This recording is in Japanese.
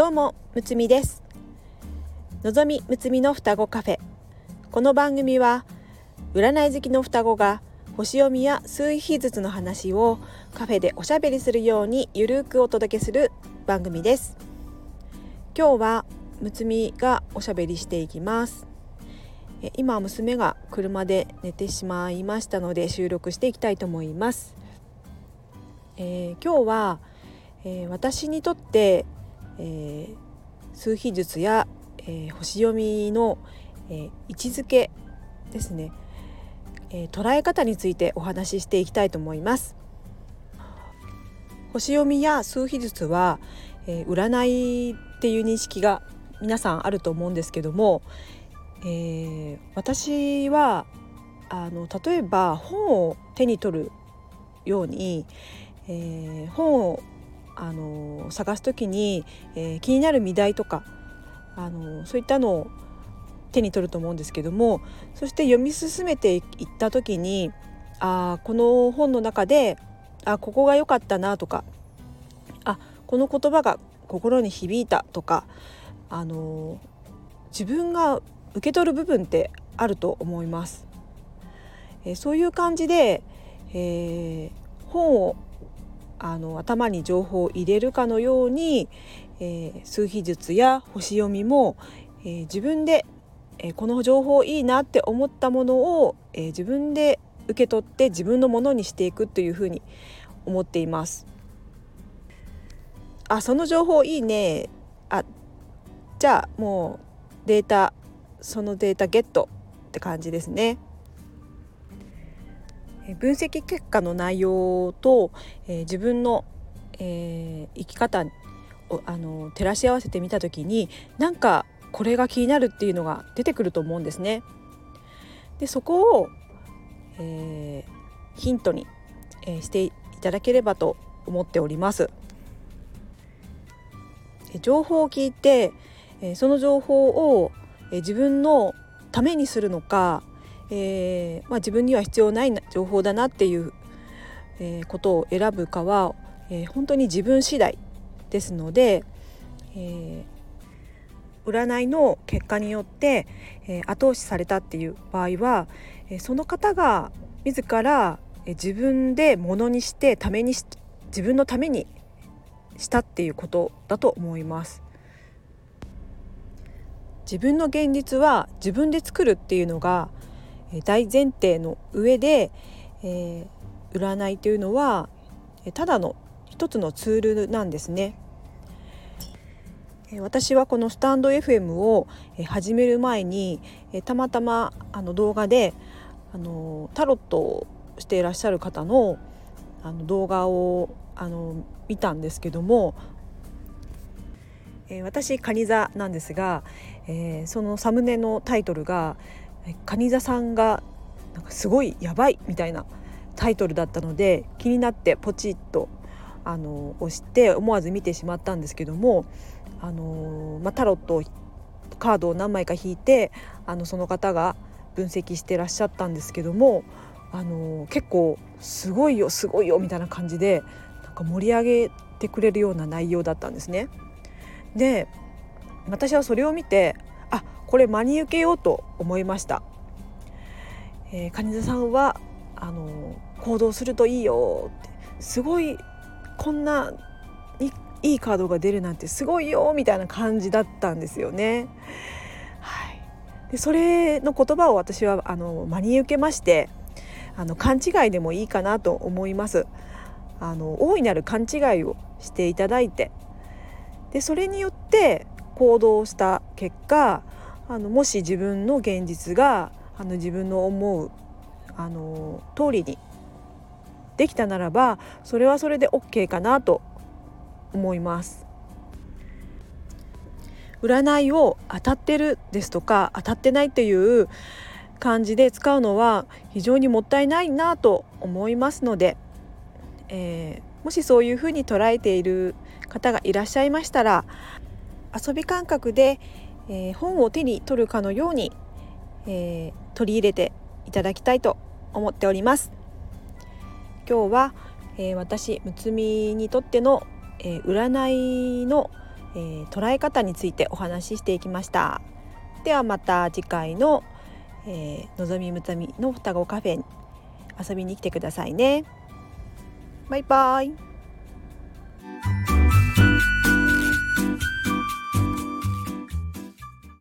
どうもむつみです。のぞみむつみの双子カフェ。この番組は占い好きの双子が星読みや数日ずつの話をカフェでおしゃべりするようにゆるくお届けする番組です。今日はむつみがおしゃべりしていきます。今娘が車で寝てしまいましたので収録していきたいと思います、えー、今日は、えー、私にとって、えー、数秘術や、え星読みの、え位置づけですね、え捉え方についてお話ししていきたいと思います。星読みや数秘術は、え占いっていう認識が皆さんあると思うんですけども、えー、私はあの例えば本を手に取るように、えー、本をあの探す時に、えー、気になる見題とかあのそういったのを手に取ると思うんですけどもそして読み進めていった時にあこの本の中であここが良かったなとかあこの言葉が心に響いたとかあの自分が受け取る部分ってあると思います。えー、そういう感じで、えー、本をあの頭に情報を入れるかのように、えー、数秘術や星読みも、えー、自分で、えー、この情報いいなって思ったものを、え、自分で受け取って自分のものにしていくというふうに思っています。あその情報いいねあじゃあもうデータそのデータゲットって感じですね。分析結果の内容と、えー、自分の、えー、生き方をあの照らし合わせてみた時になんかこれが気になるっていうのが出てくると思うんですね。でそこを、えー、ヒントに、えー、していただければと思っております。情報を聞いて、えー、その情報をえ自分のためにするのか、えー、まあ、自分には必要ない情報だなっていう、えー、ことを選ぶかは、えー、本当に自分次第ですので、え占いの結果によって、え後押しされたっていう場合は、えその方が自ら、え自分でものにしてためにし自分のためにしたっていうことだと思います。自分の現実は自分で作るっていうのが大前提の上で、えー、占いというのはただの一つのツールなんですね。私はこのスタンド FM を始める前にたまたまあの動画であのタロットをしていらっしゃる方のあの動画をあの見たんですけどもえー、私蟹座なんですが、えー、そのサムネのタイトルが蟹座さんがなんかすごいやばいみたいなタイトルだったので気になってポチッとあの押して思わず見てしまったんですけどもあの、まあ、タロットカードを何枚か引いてあのその方が分析してらっしゃったんですけどもあの結構すごいよすごいよみたいな感じでなんか盛り上げてくれるような内容だったんですね。で私はそれを見てこれ真に受けようと思いました。えー、蟹座さんはあの行動するといいよってすごいこんないいカードが出るなんてすごいよみたいな感じだったんですよね。はい、でそれの言葉を私はあの真に受けましてあの勘違いでもいいかなと思います。あの大いなる勘違いをしていただいてでそれによって行動した結果あのもし自分の現実があの自分の思うあの通りにできたならばそれはそれで OK かなと思います。占いを当たってるですとか当たってないっていう感じで使うのは非常にもったいないなと思いますので、えー、もしそういうふうに捉えている方がいらっしゃいましたら遊び感覚で、えー、本を手に取るかのように、えー、取り入れていただきたいと思っております。今日は、えー、私むつみにとっての、え占いの、えー、捉え方についてお話ししていきました。ではまた次回の、えー、のぞみむつみの双子カフェに遊びに来てくださいね。バイバイ。